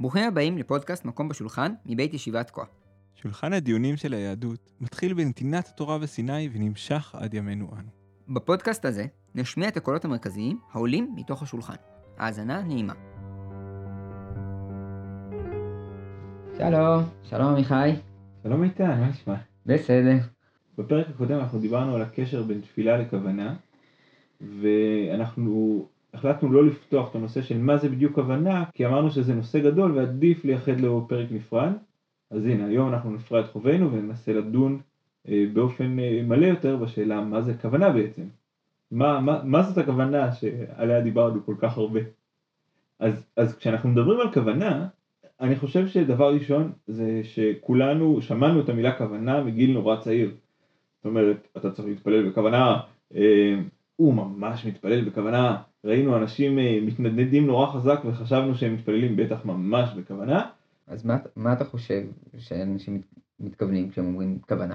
ברוכים הבאים לפודקאסט מקום בשולחן מבית ישיבת תקוע. שולחן הדיונים של היהדות מתחיל בנתינת התורה בסיני ונמשך עד ימינו אנו. בפודקאסט הזה נשמיע את הקולות המרכזיים העולים מתוך השולחן. האזנה נעימה. שלום, שלום עמיחי. שלום איתן, מה נשמע? בסדר. בפרק הקודם אנחנו דיברנו על הקשר בין תפילה לכוונה, ואנחנו החלטנו לא לפתוח את הנושא של מה זה בדיוק כוונה, כי אמרנו שזה נושא גדול ועדיף לייחד לו פרק נפרד. אז הנה, היום אנחנו נפרע את חובנו וננסה לדון אה, באופן אה, מלא יותר בשאלה מה זה כוונה בעצם. מה, מה, מה זאת הכוונה שעליה דיברנו כל כך הרבה. אז, אז כשאנחנו מדברים על כוונה, אני חושב שדבר ראשון זה שכולנו שמענו את המילה כוונה מגיל נורא צעיר. זאת אומרת, אתה צריך להתפלל בכוונה, אה, הוא ממש מתפלל בכוונה, ראינו אנשים אה, מתנדנדים נורא חזק וחשבנו שהם מתפללים בטח ממש בכוונה. אז מה, מה אתה חושב שאנשים מתכוונים כשהם אומרים כוונה?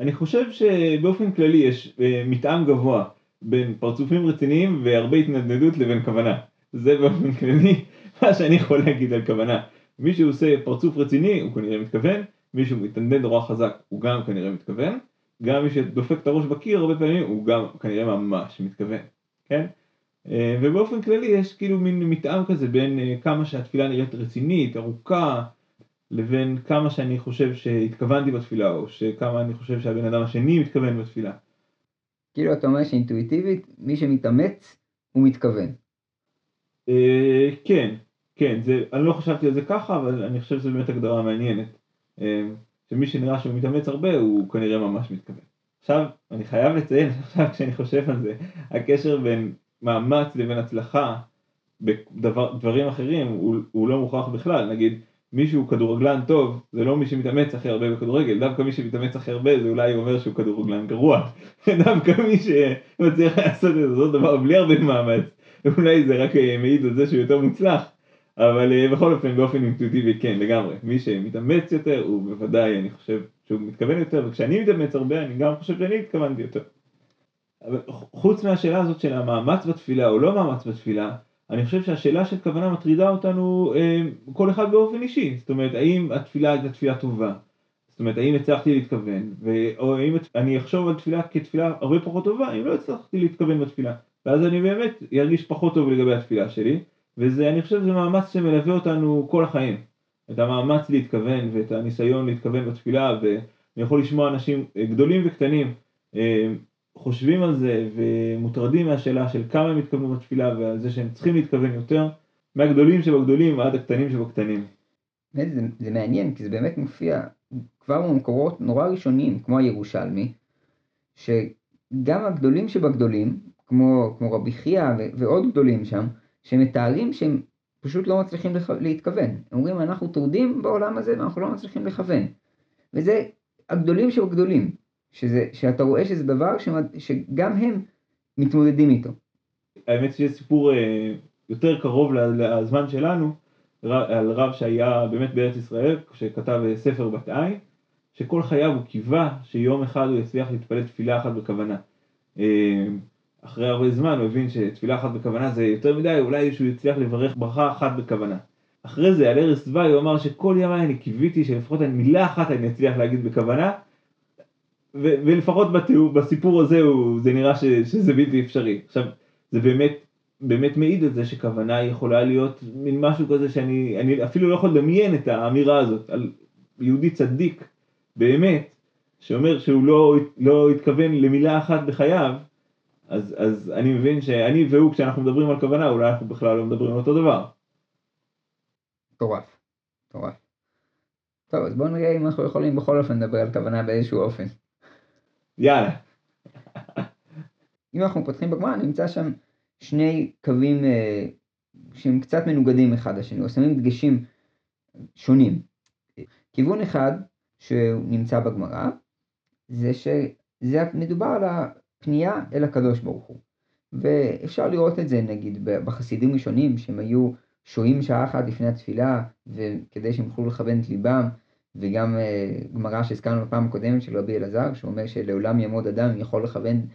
אני חושב שבאופן כללי יש אה, מתאם גבוה בין פרצופים רציניים והרבה התנדנדות לבין כוונה. זה באופן כללי מה שאני יכול להגיד על כוונה. מי שעושה פרצוף רציני הוא כנראה מתכוון, מי שהוא מתנדנד נורא חזק הוא גם כנראה מתכוון, גם מי שדופק את הראש בקיר הרבה פעמים הוא גם כנראה ממש מתכוון, כן? אה, ובאופן כללי יש כאילו מין מתאם כזה בין אה, כמה שהתפילה נראית רצינית, ארוכה, לבין כמה שאני חושב שהתכוונתי בתפילה, או שכמה אני חושב שהבן אדם השני מתכוון בתפילה. כאילו אתה אומר שאינטואיטיבית, מי שמתאמץ, הוא מתכוון. אה, כן, כן, זה, אני לא חשבתי על זה ככה, אבל אני חושב שזו באמת הגדרה מעניינת. שמי שנראה שהוא מתאמץ הרבה, הוא כנראה ממש מתכוון. עכשיו, אני חייב לציין עכשיו כשאני חושב על זה, הקשר בין מאמץ לבין הצלחה בדברים אחרים הוא, הוא לא מוכרח בכלל, נגיד מישהו כדורגלן טוב זה לא מי שמתאמץ הכי הרבה בכדורגל, דווקא מי שמתאמץ הכי הרבה זה אולי אומר שהוא כדורגלן גרוע, דווקא מי שמצליח לעשות את אותו דבר בלי הרבה מאמץ, אולי זה רק מעיד על זה שהוא יותר מוצלח, אבל אה, בכל אופן באופן אינטואיטיבי כן לגמרי, מי שמתאמץ יותר הוא בוודאי אני חושב שהוא מתכוון יותר, וכשאני מתאמץ הרבה אני גם חושב שאני התכוונתי יותר. אבל חוץ מהשאלה הזאת של המאמץ בתפילה או לא מאמץ בתפילה, אני חושב שהשאלה של כוונה מטרידה אותנו אה, כל אחד באופן אישי, זאת אומרת האם התפילה הייתה תפילה טובה, זאת אומרת האם הצלחתי להתכוון, ו... או האם אני אחשוב על תפילה כתפילה הרבה פחות טובה אם לא הצלחתי להתכוון בתפילה, ואז אני באמת ארגיש פחות טוב לגבי התפילה שלי, וזה אני חושב שזה מאמץ שמלווה אותנו כל החיים, את המאמץ להתכוון ואת הניסיון להתכוון בתפילה, ואני יכול לשמוע אנשים גדולים וקטנים אה, חושבים על זה ומוטרדים מהשאלה של כמה הם התכוונו בתפילה ועל זה שהם צריכים להתכוון יותר מהגדולים שבגדולים עד הקטנים שבקטנים. זה, זה מעניין כי זה באמת מופיע כבר במקורות נורא ראשוניים כמו הירושלמי שגם הגדולים שבגדולים כמו, כמו רבי חייא ועוד גדולים שם שמתארים שהם פשוט לא מצליחים לח... להתכוון. הם אומרים אנחנו טורדים בעולם הזה ואנחנו לא מצליחים לכוון. וזה הגדולים שבגדולים. שזה, שאתה רואה שזה דבר שמד... שגם הם מתמודדים איתו. האמת שיש סיפור אה, יותר קרוב לזמן שלנו, על רב שהיה באמת בארץ ישראל, שכתב אה, ספר בת עין, שכל חייו הוא קיווה שיום אחד הוא יצליח להתפלל תפילה אחת בכוונה. אה, אחרי הרבה זמן הוא הבין שתפילה אחת בכוונה זה יותר מדי, אולי שהוא יצליח לברך ברכה אחת בכוונה. אחרי זה על ערש דווי הוא אמר שכל ימי אני קיוויתי שלפחות מילה אחת אני אצליח להגיד בכוונה, ו- ולפחות בתיאור, בסיפור הזה הוא, זה נראה ש- שזה בלתי אפשרי. עכשיו, זה באמת, באמת מעיד על זה שכוונה יכולה להיות מין משהו כזה שאני אפילו לא יכול לדמיין את האמירה הזאת על יהודי צדיק, באמת, שאומר שהוא לא, לא התכוון למילה אחת בחייו, אז, אז אני מבין שאני והוא כשאנחנו מדברים על כוונה אולי אנחנו בכלל לא מדברים על אותו דבר. מטורף, מטורף. טוב אז בואו נראה אם אנחנו יכולים בכל אופן לדבר על כוונה באיזשהו אופן. יאללה. אם אנחנו פותחים בגמרא נמצא שם שני קווים אה, שהם קצת מנוגדים אחד לשני, או שמים דגשים שונים. כיוון אחד שנמצא בגמרא זה שזה מדובר על הפנייה אל הקדוש ברוך הוא. ואפשר לראות את זה נגיד בחסידים ראשונים שהם היו שוהים שעה אחת לפני התפילה וכדי שהם יוכלו לכוון את ליבם וגם uh, גמרא שהזכרנו בפעם הקודמת של רבי אלעזר, שאומר שלעולם יעמוד אדם יכול לכוון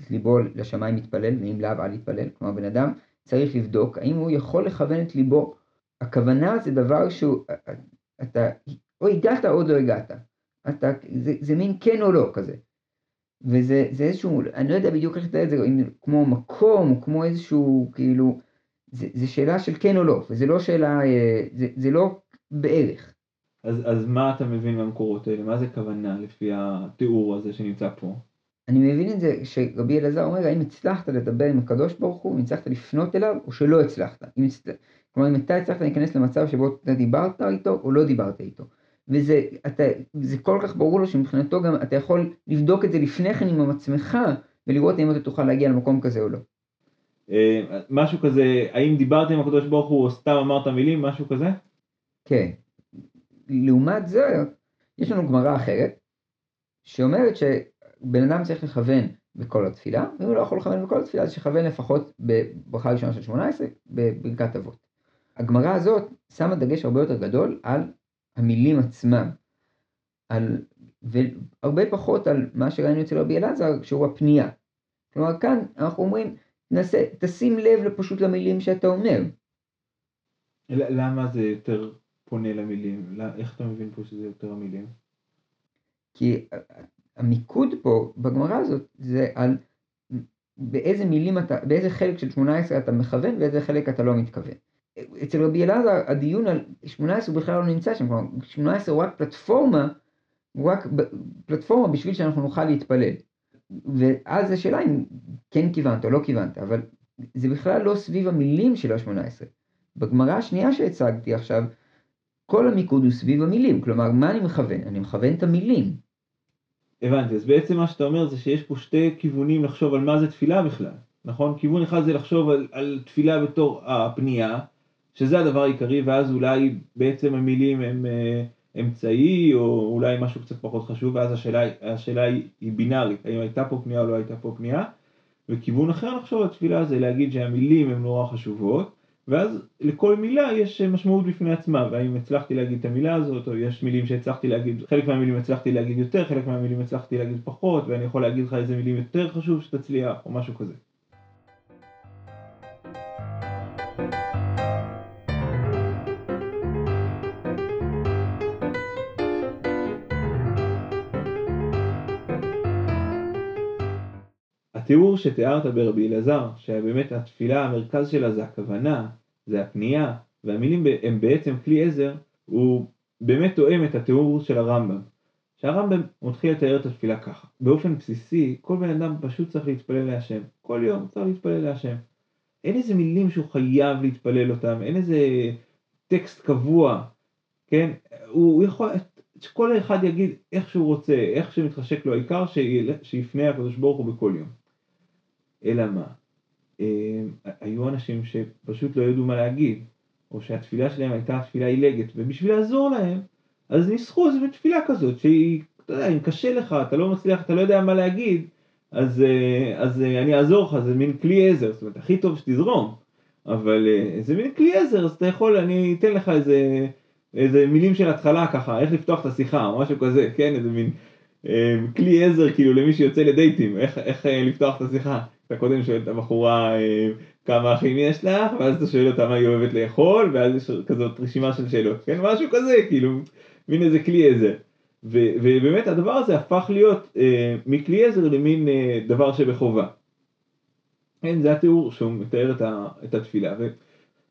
את ליבו לשמיים מתפלל, ואם לאו אל יתפלל. כלומר, בן אדם צריך לבדוק האם הוא יכול לכוון את ליבו הכוונה זה דבר שהוא, אתה או הגעת או לא הגעת. אתה, זה, זה מין כן או לא כזה. וזה זה איזשהו, אני לא יודע בדיוק איך לתאר את זה, אם כמו מקום, או כמו איזשהו, כאילו, זה, זה שאלה של כן או לא, וזה לא שאלה, אה, זה, זה לא בערך. אז, אז מה אתה מבין מהמקורות האלה? מה זה כוונה לפי התיאור הזה שנמצא פה? אני מבין את זה שרבי אלעזר אומר, האם הצלחת לדבר עם הקדוש ברוך הוא, אם הצלחת לפנות אליו, או שלא הצלחת. אם הצל... כלומר, אם אתה הצלחת להיכנס למצב שבו אתה דיברת איתו, או לא דיברת איתו. וזה אתה, זה כל כך ברור לו שמבחינתו גם אתה יכול לבדוק את זה לפני כן עם עצמך, ולראות אם אתה תוכל להגיע למקום כזה או לא. אה, משהו כזה, האם דיברת עם הקדוש ברוך הוא או סתם אמרת מילים, משהו כזה? כן. לעומת זה, יש לנו גמרא אחרת, שאומרת שבן אדם צריך לכוון בכל התפילה, ואם הוא לא יכול לכוון בכל התפילה, אז שיכוון לפחות בברכה ראשונה של 18, בברכת אבות. הגמרא הזאת שמה דגש הרבה יותר גדול על המילים עצמם, על, והרבה פחות על מה שראינו אצל רבי אלעזר, שהוא הפנייה. כלומר, כאן אנחנו אומרים, נסה, תשים לב פשוט למילים שאתה אומר. למה זה יותר פונה למילים? איך אתה מבין פה שזה יותר המילים? כי המיקוד פה בגמרא הזאת זה על באיזה מילים אתה, באיזה חלק של 18 אתה מכוון ואיזה חלק אתה לא מתכוון. אצל רבי אלעזר הדיון על 18 הוא בכלל לא נמצא שם, כלומר 18 הוא רק פלטפורמה, הוא רק פלטפורמה בשביל שאנחנו נוכל להתפלל. ואז השאלה אם כן כיוונת או לא כיוונת, אבל זה בכלל לא סביב המילים של ה-18. בגמרא השנייה שהצגתי עכשיו, כל המיקוד הוא סביב המילים, כלומר מה אני מכוון? אני מכוון את המילים. הבנתי, אז בעצם מה שאתה אומר זה שיש פה שתי כיוונים לחשוב על מה זה תפילה בכלל, נכון? כיוון אחד זה לחשוב על, על תפילה בתור הפנייה, שזה הדבר העיקרי, ואז אולי בעצם המילים הם אה, אמצעי, או אולי משהו קצת פחות חשוב, ואז השאלה, השאלה היא, היא בינארית, האם הייתה פה פנייה או לא הייתה פה פנייה, וכיוון אחר לחשוב על תפילה זה להגיד שהמילים הן נורא חשובות, ואז לכל מילה יש משמעות בפני עצמה, והאם הצלחתי להגיד את המילה הזאת, או יש מילים שהצלחתי להגיד, חלק מהמילים הצלחתי להגיד יותר, חלק מהמילים הצלחתי להגיד פחות, ואני יכול להגיד לך איזה מילים יותר חשוב שתצליח, או משהו כזה. התיאור שתיארת ברבי אלעזר, שבאמת התפילה, המרכז שלה זה הכוונה, זה הפנייה, והמילים הם בעצם כלי עזר, הוא באמת תואם את התיאור של הרמב"ם. שהרמב"ם מתחיל לתאר את התפילה ככה. באופן בסיסי, כל בן אדם פשוט צריך להתפלל להשם. כל יום צריך להתפלל להשם. אין איזה מילים שהוא חייב להתפלל אותם, אין איזה טקסט קבוע, כן? הוא יכול, שכל אחד יגיד איך שהוא רוצה, איך שמתחשק לו, העיקר שיפנה הקדוש ברוך הוא בכל יום. אלא מה? אה, היו אנשים שפשוט לא ידעו מה להגיד, או שהתפילה שלהם הייתה תפילה עילגת, ובשביל לעזור להם, אז ניסחו איזה תפילה כזאת, שהיא, אתה יודע, אם קשה לך, אתה לא מצליח, אתה לא יודע מה להגיד, אז, אה, אז אה, אני אעזור לך, זה מין כלי עזר, זאת אומרת, הכי טוב שתזרום, אבל זה מין כלי עזר, אז אתה יכול, אני אתן לך איזה, איזה מילים של התחלה ככה, איך לפתוח את השיחה, או משהו כזה, כן, איזה מין כלי עזר כאילו למי שיוצא לדייטים, איך, איך לפתוח את השיחה. אתה קודם שואל את הבחורה אה, כמה אחים יש לך, ואז אתה שואל אותה מה היא אוהבת לאכול, ואז יש כזאת רשימה של שאלות, כן, משהו כזה, כאילו, מין איזה כלי עזר. ובאמת הדבר הזה הפך להיות אה, מכלי עזר למין אה, דבר שבחובה. כן, זה התיאור שהוא מתאר את, ה- את התפילה.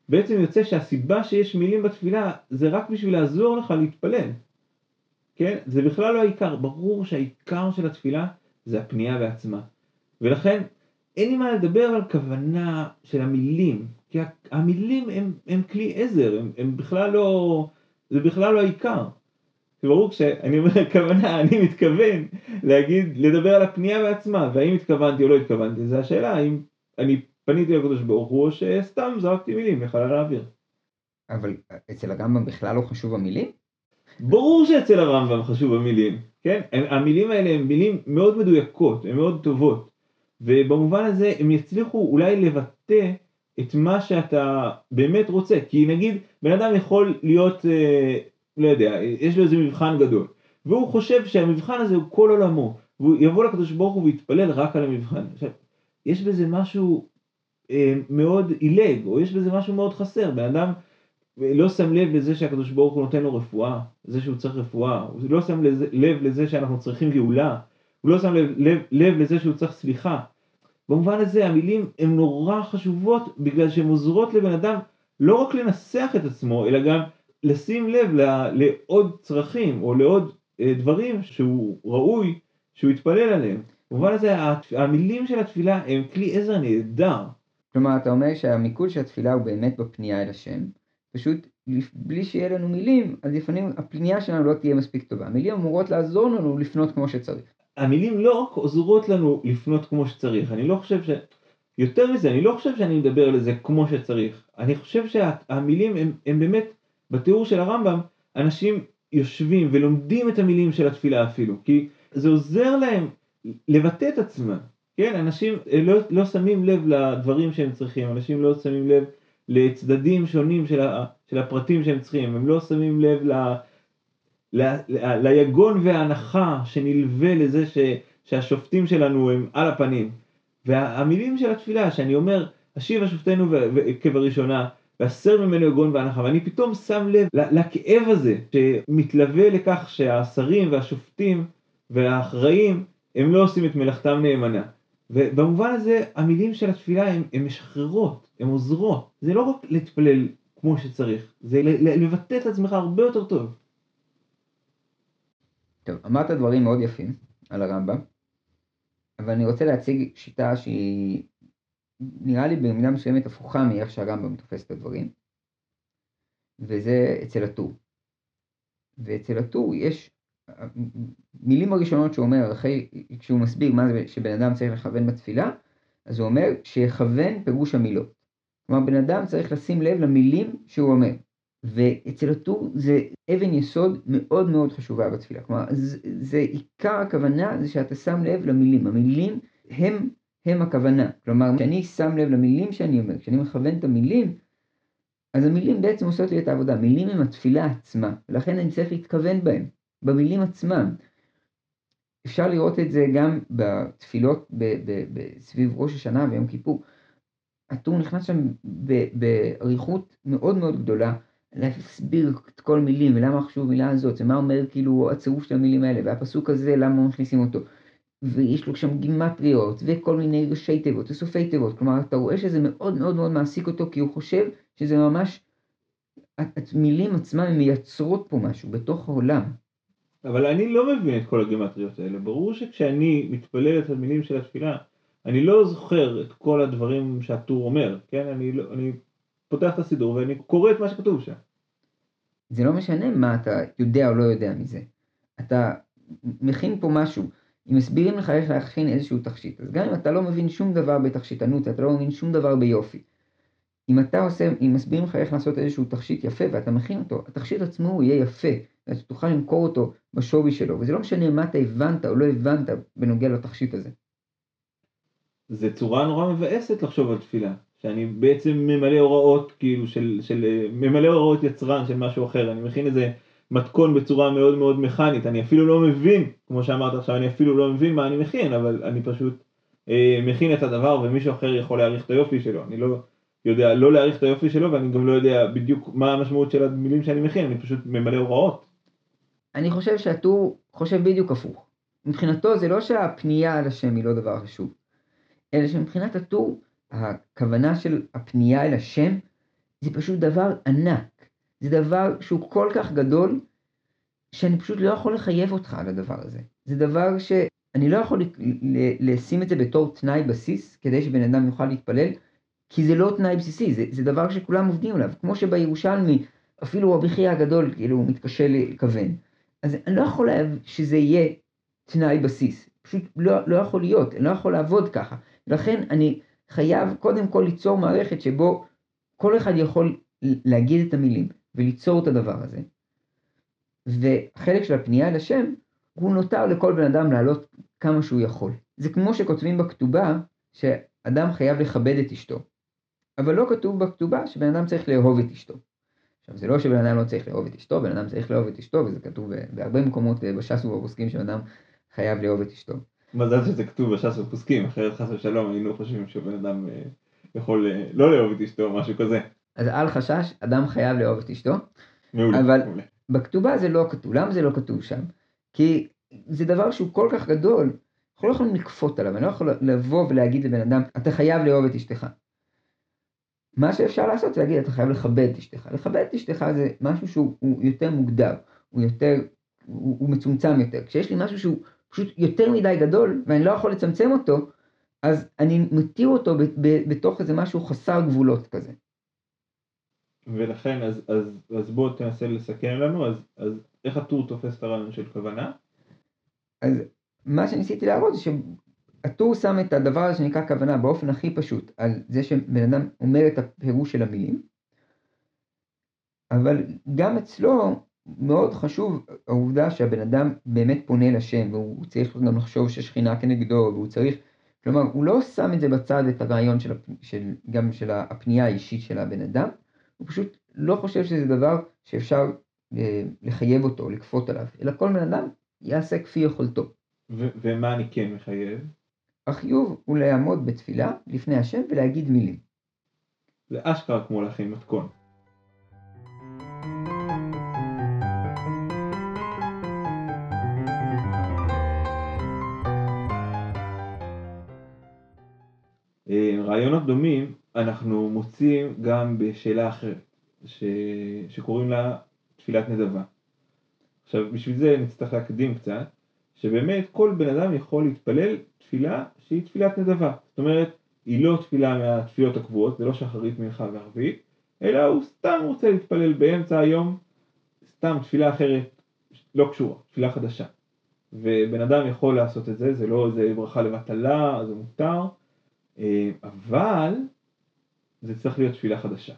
ובעצם יוצא שהסיבה שיש מילים בתפילה זה רק בשביל לעזור לך להתפלל. כן? זה בכלל לא העיקר, ברור שהעיקר של התפילה זה הפנייה בעצמה. ולכן אין לי מה לדבר על כוונה של המילים, כי המילים הם, הם כלי עזר, הם, הם בכלל לא, זה בכלל לא העיקר. ברור כשאני אומר כוונה, אני מתכוון להגיד, לדבר על הפנייה בעצמה, והאם התכוונתי או לא התכוונתי, זה השאלה האם אני פניתי לקדוש ברוך הוא או שסתם זרקתי מילים לחלל האוויר. אבל אצל הרמב"ם בכלל לא חשוב המילים? ברור שאצל הרמב"ם חשוב המילים, כן? המילים האלה הן מילים מאוד מדויקות, הן מאוד טובות. ובמובן הזה הם יצליחו אולי לבטא את מה שאתה באמת רוצה, כי נגיד בן אדם יכול להיות, אה, לא יודע, יש לו איזה מבחן גדול, והוא חושב שהמבחן הזה הוא כל עולמו, והוא יבוא לקדוש ברוך הוא ויתפלל רק על המבחן. עכשיו, יש בזה משהו אה, מאוד עילג, או יש בזה משהו מאוד חסר, בן אדם לא שם לב לזה שהקדוש ברוך הוא נותן לו רפואה, לזה שהוא צריך רפואה, הוא לא שם לב לזה שאנחנו צריכים גאולה, הוא לא שם לב, לב, לב לזה שהוא צריך סליחה. במובן הזה המילים הן נורא חשובות בגלל שהן עוזרות לבן אדם לא רק לנסח את עצמו, אלא גם לשים לב לעוד צרכים או לעוד אה, דברים שהוא ראוי שהוא יתפלל עליהם. במובן הזה המילים של התפילה הם כלי עזר נהדר. כלומר אתה אומר שהמיקוד של התפילה הוא באמת בפנייה אל השם, פשוט בלי שיהיה לנו מילים, אז לפעמים הפנייה שלנו לא תהיה מספיק טובה. המילים אמורות לעזור לנו לפנות כמו שצריך. המילים לא רק עוזרות לנו לפנות כמו שצריך, אני לא חושב ש... יותר מזה, אני לא חושב שאני מדבר על זה כמו שצריך. אני חושב שהמילים הם, הם באמת, בתיאור של הרמב"ם, אנשים יושבים ולומדים את המילים של התפילה אפילו, כי זה עוזר להם לבטא את עצמם. כן, אנשים לא, לא שמים לב לדברים שהם צריכים, אנשים לא שמים לב לצדדים שונים של, ה, של הפרטים שהם צריכים, הם לא שמים לב ל, ליגון וההנחה שנלווה לזה ש, שהשופטים שלנו הם על הפנים. והמילים של התפילה שאני אומר, השיבה שופטינו כבראשונה, והסר ממנו יגון והנחה, ואני פתאום שם לב לכאב הזה שמתלווה לכך שהשרים והשופטים והאחראים הם לא עושים את מלאכתם נאמנה. ובמובן הזה המילים של התפילה הן משחררות, הן עוזרות. זה לא רק להתפלל כמו שצריך, זה לבטא את עצמך הרבה יותר טוב. טוב, אמרת דברים מאוד יפים על הרמב"ם, אבל אני רוצה להציג שיטה שהיא נראה לי במידה מסוימת הפוכה מאיך שהרמב"ם תופס את הדברים, וזה אצל הטור. ואצל הטור יש מילים הראשונות שהוא אומר, אחרי, כשהוא מסביר מה זה שבן אדם צריך לכוון בתפילה, אז הוא אומר שיכוון פירוש המילות. כלומר, בן אדם צריך לשים לב למילים שהוא אומר. ואצל הטור זה אבן יסוד מאוד מאוד חשובה בתפילה. כלומר, זה, זה עיקר הכוונה, זה שאתה שם לב למילים. המילים הם, הם הכוונה. כלומר, כשאני שם לב למילים שאני אומר, כשאני מכוון את המילים, אז המילים בעצם עושות לי את העבודה. מילים הם התפילה עצמה, ולכן אני צריך להתכוון בהם. במילים עצמם. אפשר לראות את זה גם בתפילות סביב ראש השנה ויום כיפור. הטור נכנס שם באריכות מאוד מאוד גדולה, להסביר את כל המילים ולמה חשוב המילה הזאת, ומה אומר כאילו הצירוף של המילים האלה, והפסוק הזה למה מכניסים אותו. ויש לו שם גימטריות וכל מיני ראשי תיבות וסופי תיבות, כלומר אתה רואה שזה מאוד מאוד מאוד מעסיק אותו כי הוא חושב שזה ממש, המילים עצמן מייצרות פה משהו בתוך העולם. אבל אני לא מבין את כל הגימטריות האלה. ברור שכשאני מתפלל את המילים של התפילה, אני לא זוכר את כל הדברים שהטור אומר, כן? אני, לא, אני פותח את הסידור ואני קורא את מה שכתוב שם. זה לא משנה מה אתה יודע או לא יודע מזה. אתה מכין פה משהו. אם מסבירים לך איך להכין איזשהו תכשיט, אז גם אם אתה לא מבין שום דבר בתכשיטנות, אתה לא מבין שום דבר ביופי. אם אתה עושה, אם מסבירים לך איך לעשות איזשהו תכשיט יפה ואתה מכין אותו, התכשיט עצמו הוא יהיה יפה. ואתה תוכל למכור אותו בשווי שלו, וזה לא משנה מה אתה הבנת או לא הבנת בנוגע לתכשיט הזה. זה צורה נורא מבאסת לחשוב על תפילה, שאני בעצם ממלא הוראות כאילו של, של ממלא הוראות יצרן של משהו אחר, אני מכין איזה מתכון בצורה מאוד מאוד מכנית, אני אפילו לא מבין, כמו שאמרת עכשיו, אני אפילו לא מבין מה אני מכין, אבל אני פשוט אה, מכין את הדבר ומישהו אחר יכול להעריך את היופי שלו, אני לא יודע לא להעריך את היופי שלו ואני גם לא יודע בדיוק מה המשמעות של המילים שאני מכין, אני פשוט ממלא הוראות. אני חושב שהטור חושב בדיוק הפוך. מבחינתו זה לא שהפנייה אל השם היא לא דבר חשוב, אלא שמבחינת הטור, הכוונה של הפנייה אל השם זה פשוט דבר ענק. זה דבר שהוא כל כך גדול, שאני פשוט לא יכול לחייב אותך על הדבר הזה. זה דבר שאני לא יכול לשים את זה בתור תנאי בסיס, כדי שבן אדם יוכל להתפלל, כי זה לא תנאי בסיסי, זה, זה דבר שכולם עובדים עליו. כמו שבירושלמי, אפילו רבי חייא הגדול, כאילו, הוא מתקשה לכוון. אז אני לא יכול שזה יהיה תנאי בסיס, פשוט לא, לא יכול להיות, אני לא יכול לעבוד ככה. לכן אני חייב קודם כל ליצור מערכת שבו כל אחד יכול להגיד את המילים וליצור את הדבר הזה. וחלק של הפנייה אל השם, הוא נותר לכל בן אדם לעלות כמה שהוא יכול. זה כמו שכותבים בכתובה, שאדם חייב לכבד את אשתו. אבל לא כתוב בכתובה שבן אדם צריך לאהוב את אשתו. עכשיו זה לא שבן אדם לא צריך לאהוב את אשתו, בן אדם צריך לאהוב את אשתו, וזה כתוב בהרבה מקומות בש"ס ובפוסקים שבן אדם חייב לאהוב את אשתו. מזל שזה כתוב בש"ס ובפוסקים, אחרת חס ושלום היינו חושבים שבן אדם אה, יכול אה, לא לאהוב את אשתו או משהו כזה. אז אל חשש, אדם חייב לאהוב את אשתו. מעולה, אבל- מעולה. בכתובה זה לא כתוב. למה זה לא כתוב שם? כי זה דבר שהוא כל כך גדול, אנחנו לא יכולים לכפות עליו, אני לא יכול לבוא ולהגיד לבן אדם, אתה חייב לאהוב את אשתך. מה שאפשר לעשות זה להגיד, אתה חייב לכבד את אשתך. לכבד את אשתך זה משהו שהוא הוא יותר מוגדר, הוא יותר, הוא, הוא מצומצם יותר. כשיש לי משהו שהוא פשוט יותר מדי גדול, ואני לא יכול לצמצם אותו, אז אני מתיר אותו בתוך איזה משהו חסר גבולות כזה. ולכן, אז, אז, אז בוא תנסה לסכם לנו, אז, אז איך הטור תופס את הרעיון של כוונה? אז מה שניסיתי להראות זה שהטור שם את הדבר הזה שנקרא כוונה באופן הכי פשוט, על זה שבן אדם אומר את הפירוש של המילים, אבל גם אצלו מאוד חשוב העובדה שהבן אדם באמת פונה לשם, והוא צריך גם לחשוב ששכינה כנגדו, והוא צריך, כלומר, הוא לא שם את זה בצד, את הרעיון של, של, גם של הפנייה האישית של הבן אדם, הוא פשוט לא חושב שזה דבר שאפשר אה, לחייב אותו, לכפות עליו, אלא כל בן אדם יעשה כפי יכולתו. ו- ומה אני כן מחייב? החיוב הוא לעמוד בתפילה לפני השם ולהגיד מילים. זה אשכרה כמו להכין מתכון. רעיונות דומים אנחנו מוצאים גם בשאלה אחרת, ש... שקוראים לה תפילת נדבה. עכשיו בשביל זה נצטרך להקדים קצת, שבאמת כל בן אדם יכול להתפלל תפילה שהיא תפילת נדבה. זאת אומרת, היא לא תפילה מהתפילות הקבועות, זה לא שחרית, מנחה וערבית, אלא הוא סתם רוצה להתפלל באמצע היום, סתם תפילה אחרת, לא קשורה, תפילה חדשה. ובן אדם יכול לעשות את זה, זה לא איזה ברכה לבטלה, זה מותר, אבל זה צריך להיות תפילה חדשה.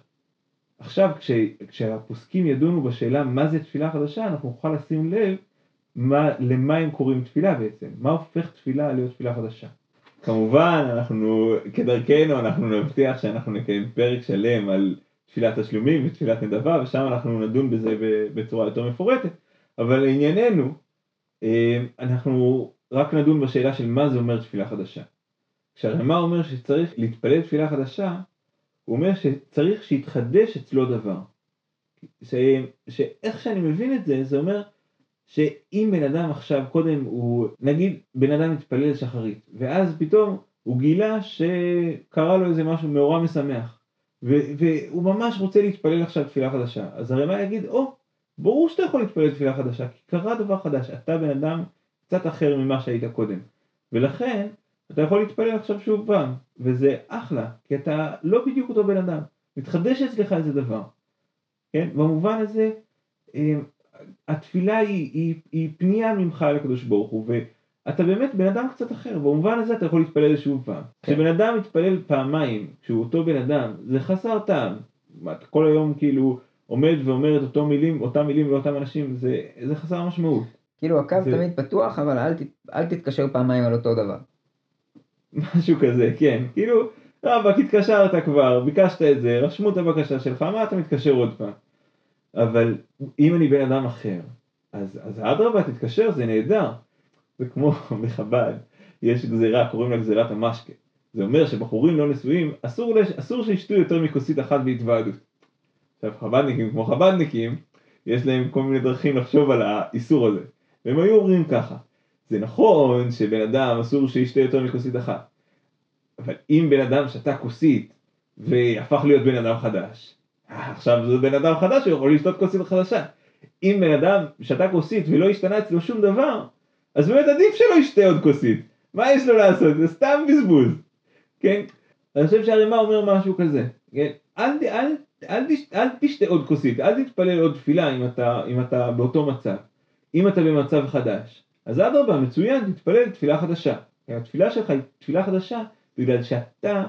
עכשיו, כש, כשהפוסקים ידונו בשאלה מה זה תפילה חדשה, אנחנו נוכל לשים לב מה, למה הם קוראים תפילה בעצם, מה הופך תפילה להיות תפילה חדשה. כמובן, אנחנו, כדרכנו, אנחנו נבטיח שאנחנו נקיים פרק שלם על תפילת תשלומים ותפילת נדבה, ושם אנחנו נדון בזה בצורה יותר מפורטת, אבל לענייננו, אה, אנחנו רק נדון בשאלה של מה זה אומר תפילה חדשה. כשהרמ"א אומר שצריך להתפלל תפילה חדשה, הוא אומר שצריך שיתחדש אצלו דבר. ש... שאיך שאני מבין את זה, זה אומר שאם בן אדם עכשיו קודם הוא, נגיד בן אדם מתפלל שחרית, ואז פתאום הוא גילה שקרה לו איזה משהו מאורע משמח, ו- והוא ממש רוצה להתפלל עכשיו תפילה חדשה, אז הרמ"א יגיד, או, ברור שאתה יכול להתפלל תפילה חדשה, כי קרה דבר חדש, אתה בן אדם קצת אחר ממה שהיית קודם, ולכן אתה יכול להתפלל עכשיו שוב פעם, וזה אחלה, כי אתה לא בדיוק אותו בן אדם, מתחדש אצלך איזה דבר, כן? במובן הזה, אה, התפילה היא, היא, היא פנייה ממך לקדוש ברוך הוא, ואתה באמת בן אדם קצת אחר, במובן הזה אתה יכול להתפלל שוב פעם. כן. כשבן אדם מתפלל פעמיים, כשהוא אותו בן אדם, זה חסר טעם. אתה כל היום כאילו עומד ואומר את אותו מילים, אותם מילים לאותם אנשים, זה, זה חסר משמעות. כאילו הקו זה- תמיד פתוח, אבל אל, ת, אל תתקשר פעמיים על אותו דבר. משהו כזה, כן. כאילו, רבאק, התקשרת כבר, ביקשת את זה, רשמו את הבקשה שלך, מה אתה מתקשר עוד פעם? אבל אם אני בן אדם אחר, אז, אז אדרבה, תתקשר, זה נהדר. זה כמו בחב"ד, יש גזירה, קוראים לה גזירת המשקה. זה אומר שבחורים לא נשואים, אסור, לש... אסור שישתו יותר מכוסית אחת בהתוועדות. עכשיו, חב"דניקים כמו חב"דניקים, יש להם כל מיני דרכים לחשוב על האיסור הזה. והם היו אומרים ככה, זה נכון שבן אדם אסור שישתה יותר מכוסית אחת, אבל אם בן אדם שתה כוסית והפך להיות בן אדם חדש, אה, עכשיו זה בן אדם חדש הוא יכול לשתות כוסית חדשה. אם בן אדם שתה כוסית ולא השתנה אצלו שום דבר, אז באמת עדיף שלא ישתה עוד כוסית. מה יש לו לעשות? זה סתם בזבוז. כן? אני חושב שהרימה אומר משהו כזה. כן? אל, אל, אל, אל, אל תשתה עוד כוסית, אל תתפלל עוד תפילה אם אתה, אם אתה באותו מצב. אם אתה במצב חדש. אז אדרבה, מצוין, תתפלל תפילה חדשה. התפילה שלך היא תפילה חדשה בגלל שאתה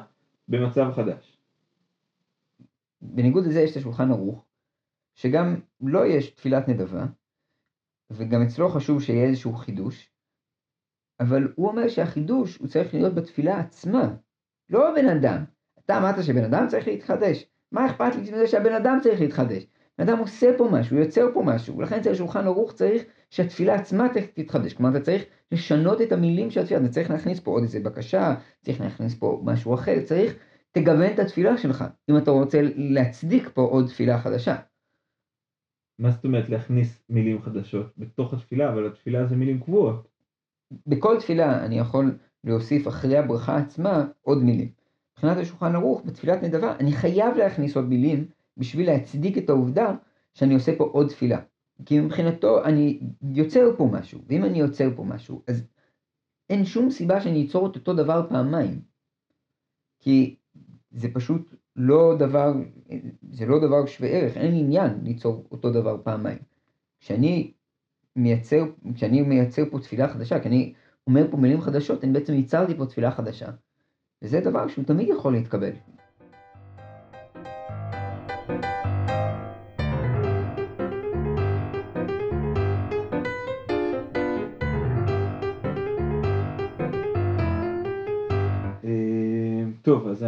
במצב חדש. בניגוד לזה יש את השולחן ערוך, שגם לא יש תפילת נדבה, וגם אצלו חשוב שיהיה איזשהו חידוש, אבל הוא אומר שהחידוש הוא צריך להיות בתפילה עצמה, לא הבן אדם. אתה אמרת שבן אדם צריך להתחדש, מה אכפת לי מזה שהבן אדם צריך להתחדש? בן אדם עושה פה משהו, יוצר פה משהו, ולכן אצל השולחן ערוך צריך שהתפילה עצמה תתחדש, כלומר אתה צריך לשנות את המילים של התפילה, אתה צריך להכניס פה עוד איזה בקשה, צריך להכניס פה משהו אחר, צריך תגוון את התפילה שלך, אם אתה רוצה להצדיק פה עוד תפילה חדשה. מה זאת אומרת להכניס מילים חדשות בתוך התפילה, אבל התפילה זה מילים קבועות. בכל תפילה אני יכול להוסיף אחרי הברכה עצמה עוד מילים. מבחינת השולחן ערוך, בתפילת נדבה, אני חייב להכניס עוד מילים בשביל להצדיק את העובדה שאני עושה פה עוד תפילה. כי מבחינתו אני יוצר פה משהו, ואם אני יוצר פה משהו, אז אין שום סיבה שאני אצור את אותו דבר פעמיים. כי זה פשוט לא דבר, זה לא דבר שווה ערך, אין עניין ליצור אותו דבר פעמיים. כשאני מייצר, כשאני מייצר פה תפילה חדשה, כי אני אומר פה מילים חדשות, אני בעצם ייצרתי פה תפילה חדשה. וזה דבר שהוא תמיד יכול להתקבל.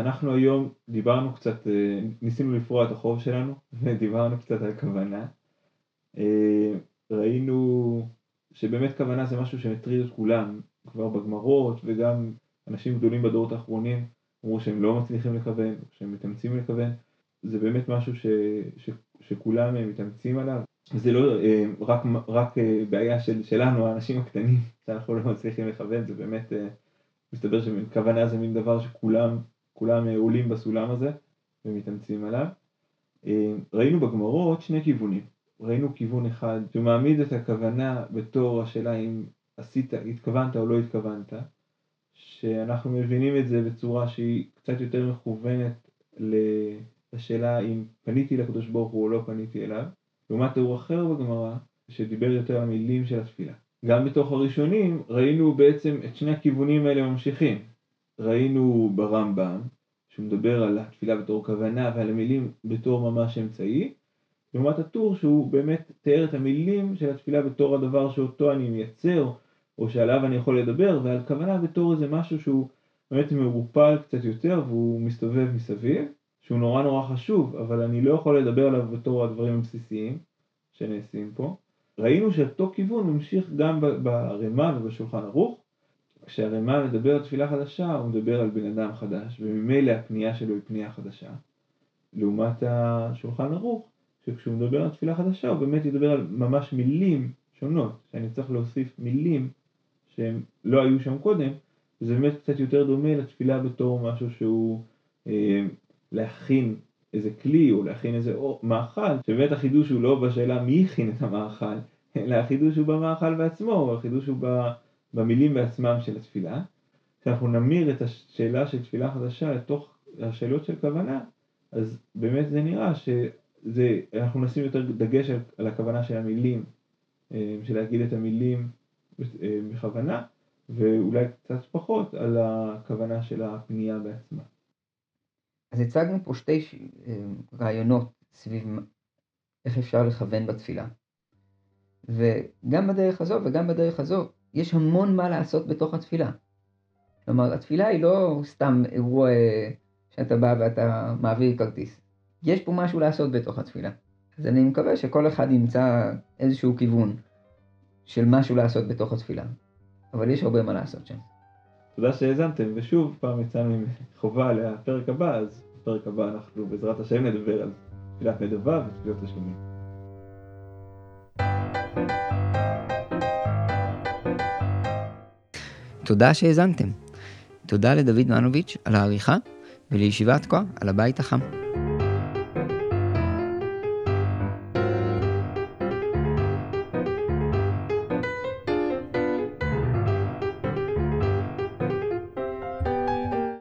אנחנו היום דיברנו קצת, אה, ניסינו לפרוע את החוב שלנו, ודיברנו קצת על כוונה. אה, ראינו שבאמת כוונה זה משהו שמטריד את כולם, כבר בגמרות, וגם אנשים גדולים בדורות האחרונים אמרו שהם לא מצליחים לכוון, שהם מתאמצים לכוון. זה באמת משהו ש, ש, שכולם מתאמצים עליו. זה לא אה, רק, רק בעיה של, שלנו, האנשים הקטנים, שאנחנו לא מצליחים לכוון, זה באמת... מסתבר שכוונה זה מין דבר שכולם כולם אה, עולים בסולם הזה ומתאמצים עליו. אה, ראינו בגמרות שני כיוונים. ראינו כיוון אחד שמעמיד את הכוונה בתור השאלה אם עשית, התכוונת או לא התכוונת, שאנחנו מבינים את זה בצורה שהיא קצת יותר מכוונת לשאלה אם פניתי לקדוש ברוך הוא או לא פניתי אליו, לעומת תיאור אחר בגמרא שדיבר יותר על המילים של התפילה. גם בתוך הראשונים ראינו בעצם את שני הכיוונים האלה ממשיכים. ראינו ברמב"ם, שהוא מדבר על התפילה בתור כוונה ועל המילים בתור ממש אמצעי, לעומת הטור שהוא באמת תיאר את המילים של התפילה בתור הדבר שאותו אני מייצר, או שעליו אני יכול לדבר, ועל כוונה בתור איזה משהו שהוא באמת מעורפל קצת יותר והוא מסתובב מסביב, שהוא נורא נורא חשוב, אבל אני לא יכול לדבר עליו בתור הדברים הבסיסיים שנעשים פה. ראינו שאותו כיוון ממשיך גם ברמה ובשולחן ערוך, כשהרמ"א מדבר על תפילה חדשה, הוא מדבר על בן אדם חדש, וממילא הפנייה שלו היא פנייה חדשה. לעומת השולחן ערוך, שכשהוא מדבר על תפילה חדשה, הוא באמת ידבר על ממש מילים שונות, שאני צריך להוסיף מילים שהם לא היו שם קודם, וזה באמת קצת יותר דומה לתפילה בתור משהו שהוא אה, להכין איזה כלי או להכין איזה או, מאכל, שבאמת החידוש הוא לא בשאלה מי הכין את המאכל, אלא החידוש הוא במאכל בעצמו, החידוש הוא ב... במילים בעצמם של התפילה, כשאנחנו נמיר את השאלה של תפילה חדשה לתוך השאלות של כוונה, אז באמת זה נראה שאנחנו נשים יותר דגש על, על הכוונה של המילים, אה, של להגיד את המילים אה, בכוונה, ואולי קצת פחות על הכוונה של הפנייה בעצמה. אז הצגנו פה שתי אה, רעיונות סביב איך אפשר לכוון בתפילה. וגם בדרך הזו וגם בדרך הזו יש המון מה לעשות בתוך התפילה. כלומר, התפילה היא לא סתם אירוע אה, שאתה בא ואתה מעביר כרטיס. יש פה משהו לעשות בתוך התפילה. אז אני מקווה שכל אחד ימצא איזשהו כיוון של משהו לעשות בתוך התפילה. אבל יש הרבה מה לעשות שם. תודה שהאזנתם, ושוב פעם יצאנו עם חובה לפרק הבא, אז בפרק הבא אנחנו בעזרת השם נדבר על תפילת נדבה ותפילות תשלומים. תודה שהאזנתם. תודה לדוד מנוביץ' על העריכה ולישיבת כה על הבית החם.